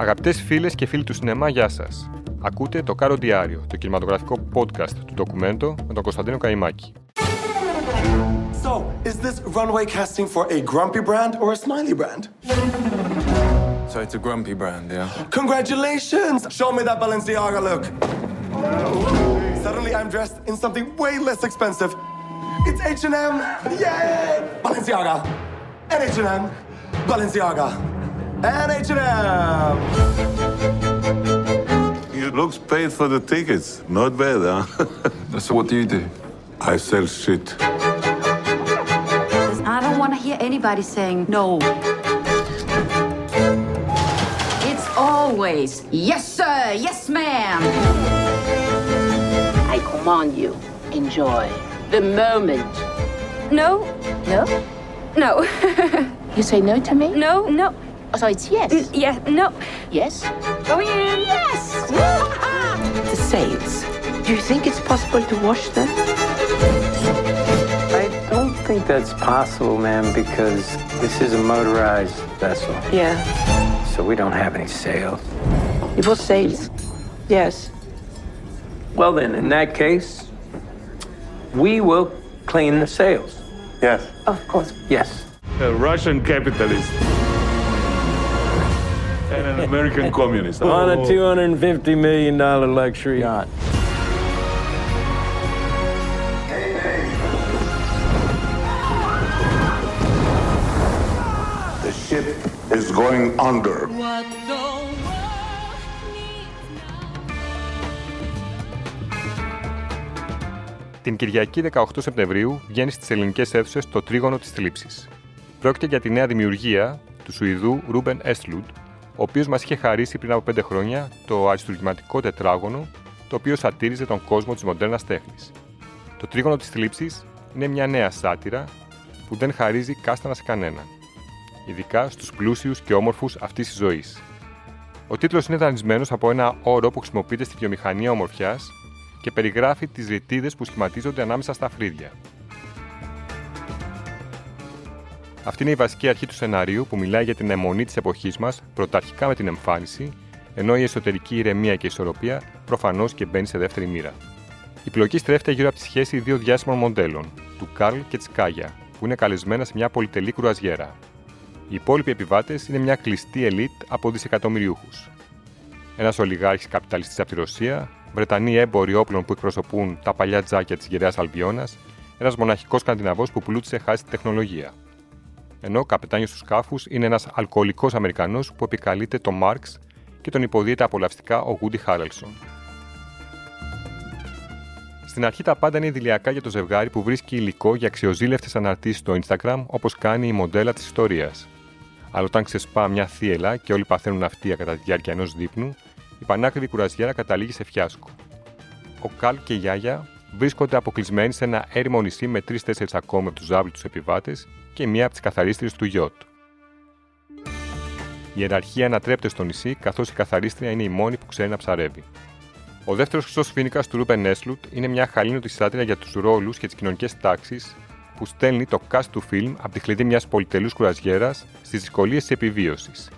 Αγαπητέ φίλε και φίλοι του σινεμά, γεια σα. Ακούτε το Κάρο Διάριο, το κινηματογραφικό podcast του ντοκουμέντο με τον Κωνσταντίνο Καϊμάκη. So, is this runway casting for a grumpy brand or a smiley brand? So it's a grumpy brand, yeah? Congratulations! Show me that Balenciaga look. Suddenly I'm dressed in something way less expensive. It's H&M! Yay! Balenciaga! And H&M! Balenciaga! And H&M! It looks paid for the tickets. Not bad, huh? So what do you do? I sell shit. I don't want to hear anybody saying no. It's always yes, sir, yes, ma'am. I command you, enjoy the moment. No, No? no, You say no to me? no, no. Oh, so it's yes. Yeah, no. Yes? Going in. Yes! the sails. Do you think it's possible to wash them? I don't think that's possible, ma'am, because this is a motorized vessel. Yeah, So we don't have any sails. it was sails. Yes. Well, then, in that case, we will clean the sails. Yes. Of course. Yes. A Russian capitalist. And an American communist. On a $250 million luxury yacht. The ship is going under. Την Κυριακή 18 Σεπτεμβρίου βγαίνει στις ελληνικές αίθουσες το Τρίγωνο της Θλίψης. Πρόκειται για τη νέα δημιουργία του Σουηδού Ρούμπεν Έσλουντ, ο οποίος μας είχε χαρίσει πριν από 5 χρόνια το αριστουργηματικό τετράγωνο, το οποίο σατήριζε τον κόσμο της μοντέρνας τέχνης. Το Τρίγωνο της Θλίψης είναι μια νέα σάτυρα που δεν χαρίζει κάστανα σε κανέναν, ειδικά στους πλούσιους και όμορφους αυτής της ζωής. Ο τίτλος είναι δανεισμένος από ένα όρο που χρησιμοποιείται στη βιομηχανία ομορφιάς και περιγράφει τις ρητίδες που σχηματίζονται ανάμεσα στα φρύδια. Αυτή είναι η βασική αρχή του σενάριου που μιλάει για την αιμονή της εποχής μας, πρωταρχικά με την εμφάνιση, ενώ η εσωτερική ηρεμία και ισορροπία προφανώς και μπαίνει σε δεύτερη μοίρα. Η πλοκή στρέφεται γύρω από τη σχέση δύο διάσημων μοντέλων, του Καρλ και της Κάγια, που είναι καλεσμένα σε μια πολυτελή κρουαζιέρα. Οι υπόλοιποι επιβάτες είναι μια κλειστή ελίτ από δισεκατομμυριούχους. Ένας ολιγάρχης καπιταλιστής από τη Ρωσία, Βρετανοί έμποροι όπλων που εκπροσωπούν τα παλιά τζάκια της γυραιά Αλβιώνας, ένας μοναχικός Σκανδιναβός που πουλούσε χάσει τεχνολογία. Ενώ ο καπετάνιος του σκάφους είναι ένας αλκοολικός Αμερικανός που επικαλείται τον Μάρξ και τον υποδίεται απολαυστικά ο Γούντι Χάρελσον. Στην αρχή τα πάντα είναι ιδηλιακά για το ζευγάρι που βρίσκει υλικό για αξιοζήλευτες αναρτήσεις στο Instagram όπως κάνει η μοντέλα της ιστορίας. Αλλά όταν ξεσπά μια θύελα και όλοι παθαίνουν αυτία κατά τη διάρκεια ενός δείπνου, η πανάκριβη κουραζιέρα καταλήγει σε φιάσκο. Ο Καλ και η Γιάγια βρίσκονται αποκλεισμένοι σε ένα έρημο νησί με τρει-τέσσερι ακόμα από τους άπλητου επιβάτες και μία από τις καθαρίστριες του γιότ. Η ιεραρχία ανατρέπεται στο νησί, καθώς η καθαρίστρια είναι η μόνη που ξέρει να ψαρεύει. Ο δεύτερος χρυσός φίνικας του Ρούπεν Έσλουτ είναι μια χαλήνωτη σάτυρα για τους ρόλους και τις κοινωνικές τάξεις που στέλνει το cast του φιλμ από τη χλειδί μιας πολυτελούς κουραζιέρας στις δυσκολίες της επιβίωσης.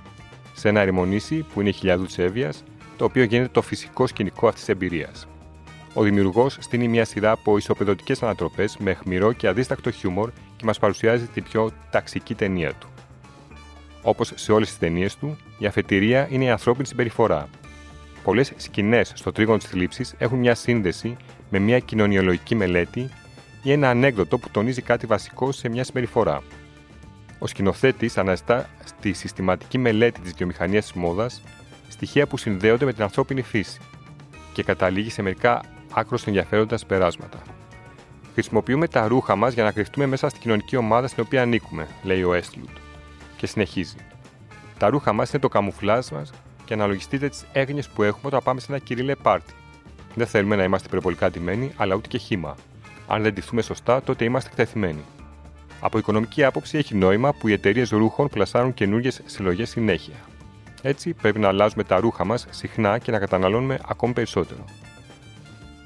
Σε ένα ερημονήσι που είναι χιλιάδους εύβοια, το οποίο γίνεται το φυσικό σκηνικό αυτής της εμπειρίας. Ο δημιουργός στείνει μια σειρά από ισοπεδωτικές ανατροπές με αιχμηρό και αδίστακτο χιούμορ και μας παρουσιάζει την πιο ταξική ταινία του. Όπως σε όλες τις ταινίες του, η αφετηρία είναι η ανθρώπινη συμπεριφορά. Πολλές σκηνές στο τρίγωνο της θλίψης έχουν μια σύνδεση με μια κοινωνιολογική μελέτη ή ένα ανέκδοτο που τονίζει κάτι βασικό σε μια συμπεριφορά. Ο σκηνοθέτης αναζητά στη συστηματική μελέτη της βιομηχανίας της μόδας στοιχεία που συνδέονται με την ανθρώπινη φύση και καταλήγει σε μερικά άκρος ενδιαφέροντας περάσματα. Χρησιμοποιούμε τα ρούχα μας για να κρυφτούμε μέσα στην κοινωνική ομάδα στην οποία ανήκουμε, λέει ο Έσλουτ. Και συνεχίζει. Τα ρούχα μας είναι το καμουφλάζ μας και αναλογιστείτε τις έγνοιες που έχουμε όταν πάμε σε ένα κυρίλε πάρτι. Δεν θέλουμε να είμαστε υπερβολικά ντυμένοι, αλλά ούτε και χήμα. Αν δεν ντυθούμε σωστά, τότε είμαστε εκτεθειμένοι. Από οικονομική άποψη έχει νόημα που οι εταιρείες ρούχων πλασάρουν καινούργιες συλλογές συνέχεια. Έτσι, πρέπει να αλλάζουμε τα ρούχα μας συχνά και να καταναλώνουμε ακόμη περισσότερο.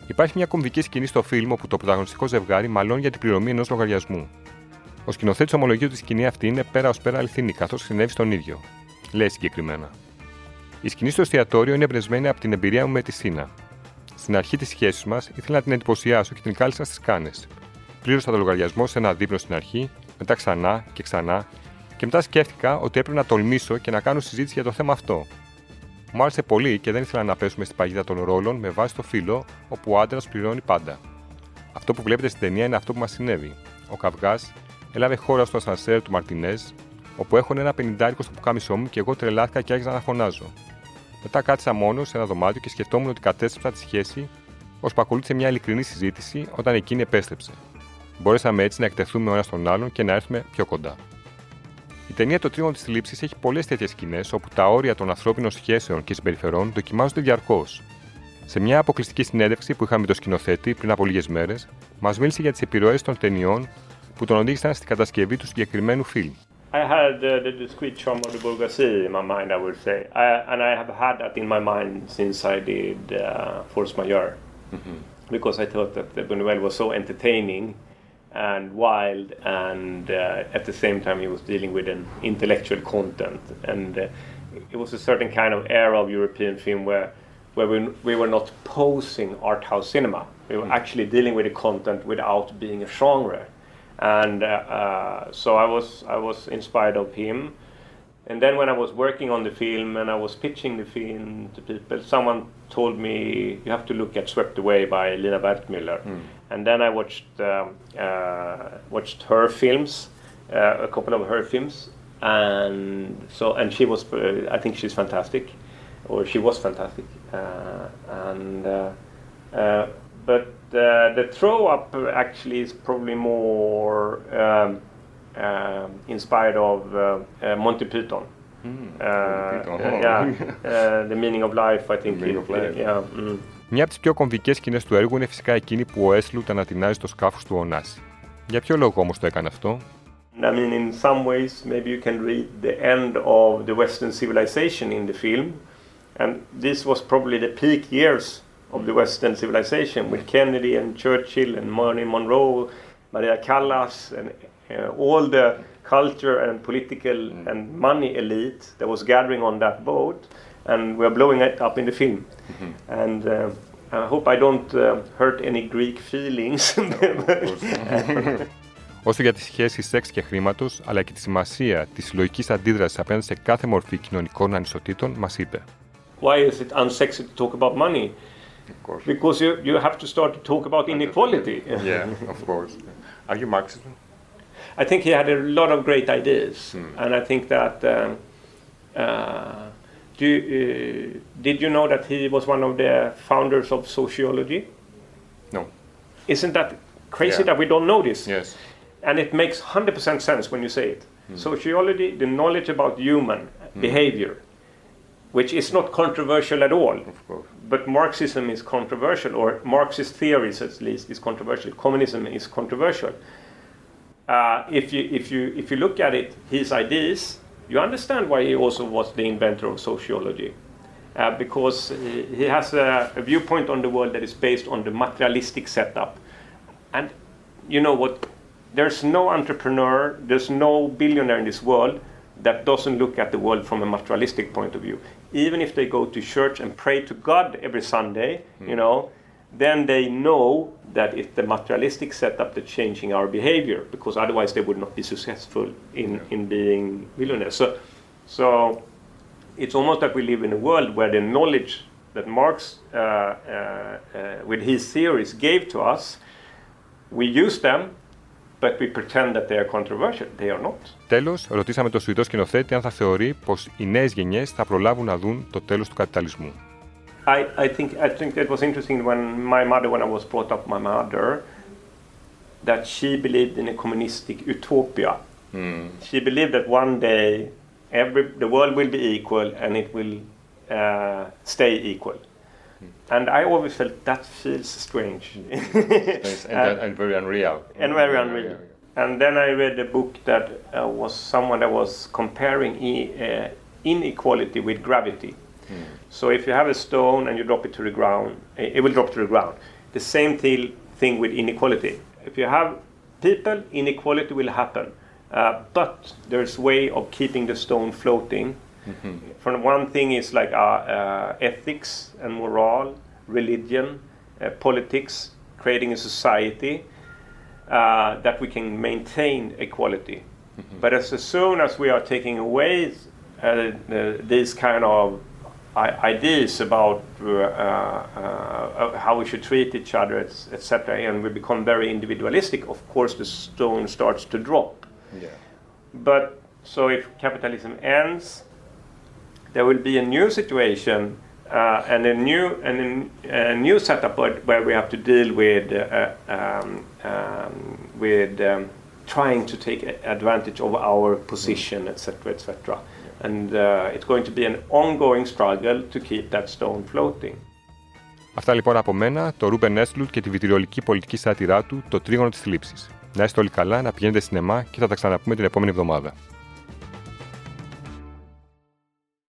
Υπάρχει μια κομβική σκηνή στο φιλμ όπου το πρωταγωνιστικό ζευγάρι μαλώνει για την πληρωμή ενός λογαριασμού. Ο σκηνοθέτης ομολογεί ότι η σκηνή αυτή είναι πέρα ως πέρα αληθινή, καθώς συνέβη στον ίδιο. Λέει συγκεκριμένα. Η σκηνή στο εστιατόριο είναι εμπνευσμένη από την εμπειρία μου με τη Σίνα. Στην αρχή της σχέσης μας ήθελα να την εντυπωσιάσω και την κάλεσα στις κάνε. Πλήρωσα το λογαριασμό σε ένα δείπνο στην αρχή, μετά ξανά και ξανά, και μετά σκέφτηκα ότι έπρεπε να τολμήσω και να κάνω συζήτηση για το θέμα αυτό. Μου άρεσε πολύ και δεν ήθελα να πέσουμε στην παγίδα των ρόλων με βάση το φύλλο, όπου ο άντρας πληρώνει πάντα. Αυτό που βλέπετε στην ταινία είναι αυτό που μας συνέβη. Ο καυγάς έλαβε χώρα στο ασανσέρ του Μαρτινέζ, όπου έχω ένα πενιντάρικο στο πουκάμισό μου και εγώ τρελάθηκα και άρχισα να φωνάζω. Μετά κάτσα μόνος σε ένα δωμάτιο και σκεφτόμουν ότι κατέστρεψα τη σχέση, ώσπου ακολούθησε μια ειλικρινή συζήτηση όταν εκείνη επέστρεψε. Μπορέσαμε έτσι να εκτεθούμε ο ένας τον άλλον και να έρθουμε πιο κοντά. Η ταινία Το Τρίγωνο της Θλίψης έχει πολλές τέτοιες σκηνές όπου τα όρια των ανθρώπινων σχέσεων και συμπεριφερών δοκιμάζονται διαρκώς. Σε μια αποκλειστική συνέντευξη που είχαμε με τον σκηνοθέτη πριν από λίγες μέρες, μας μίλησε για τις επιρροές των ταινιών που τον οδήγησαν στην κατασκευή του συγκεκριμένου φιλμ. I had uh, the discreet charm of the bourgeoisie in my mind, I would say. I, and I have had that in my mind since I did uh, Force Majeure. Because I thought that Buñuel was so entertaining and wild, and uh, at the same time, he was dealing with an intellectual content. And uh, it was a certain kind of era of European film where, where we, we were not posing art house cinema. We were actually dealing with the content without being a genre and uh, uh, so I was I was inspired of him. And then when I was working on the film and I was pitching the film to people, someone told me you have to look at Swept Away by Lina Wertmüller. And then I watched um, uh, watched her films, uh, a couple of her films, and so and she was uh, I think she's fantastic, or she was fantastic, uh, and uh, uh, but uh, the throw up actually is probably more um inspired of uh, uh, Monty Python. Uh, Python. uh, yeah, uh, the meaning of life, I think. Meaning it- of life. Yeah, mm. Μια από τι πιο κομβικέ σκηνέ του έργου είναι φυσικά εκείνη που ο Έσλουτ ανατινάζει το σκάφο του Ωνάση. Για ποιο λόγο όμω το έκανε αυτό, I mean, in some ways, maybe you can read the end of the Western civilization in the film. And this was probably the peak years of the Western civilization with Kennedy and Churchill and Marilyn Monroe, Maria Callas, and uh, all the culture and political and money elite that was gathering on that boat. And we're blowing it up in the film. And uh, I hope I don't uh, hurt any Greek feelings. όσο για τη σχέση σεξ και χρήματο, αλλά και τη σημασία τη συλλογική αντίδραση απέναντι σε κάθε μορφή κοινωνικών ανισοτήτων, μα είπε. Why is it unsexy to talk about money? Because you, you have to start to talk about inequality. of course. Are you Marxist? I think he had a lot of great ideas, and I think that. Um, uh, do you, uh, did you know that he was one of the founders of sociology? No. Isn't that crazy Yeah. that we don't know this? Yes. And it makes 100% sense when you say it. Sociology, the knowledge about human behavior, which is not controversial at all. Of course. But Marxism is controversial, or Marxist theories at least is controversial. Communism is controversial. Uh, if you if you if you look at it, his ideas, you understand why he also was the inventor of sociology, uh, because he, he has a, a viewpoint on the world that is based on the materialistic setup, and you know what? There's no entrepreneur, there's no billionaire in this world that doesn't look at the world from a materialistic point of view. Even if they go to church and pray to God every Sunday, you know, then they know that it's the materialistic setup that's changing our behavior because otherwise they would not be successful in, in being billionaires. So, so it's almost like we live in a world where the knowledge that Marx, uh, uh, uh, with his theories, gave to us, we use them, but we pretend that they are controversial. They are not. Τέλο, ρωτήσαμε τον Σουηδό σκηνοθέτη αν θα θεωρεί πω οι νέε γενιέ θα προλάβουν να δουν το τέλο του καπιταλισμού. I, I think I think it was interesting when my mother, when I was brought up, my mother, that she believed in a communistic utopia. She believed that one day every the world will be equal and it will uh, stay equal. And I always felt that feels strange. and, very unreal. and very unreal. And then I read a book that uh, was someone that was comparing e- uh, inequality with gravity. So if you have a stone and you drop it to the ground, it will drop to the ground. The same thi- thing with inequality. If you have people, inequality will happen. Uh, but there's way of keeping the stone floating. From one thing is like our uh, ethics and moral, religion, uh, politics, creating a society uh, that we can maintain equality. But as soon as we are taking away uh, the, these kind of ideas about uh, uh, how we should treat each other, etc., and we become very individualistic, of course the stone starts to drop. But so if capitalism ends, there will be a new situation uh, and a new and a, a new setup where, where we have to deal with uh, um, um, with um, trying to take advantage of our position, etc., etc. And uh, it's going to be an ongoing struggle to keep that stone floating. Αυτά λοιπόν από μένα, το Ρούπεν Έσλουτ και τη βιτριολική πολιτική σάτυρά του, το τρίγωνο της θλίψης. Να είστε όλοι καλά, να πηγαίνετε σινεμά και θα τα ξαναπούμε την επόμενη εβδομάδα.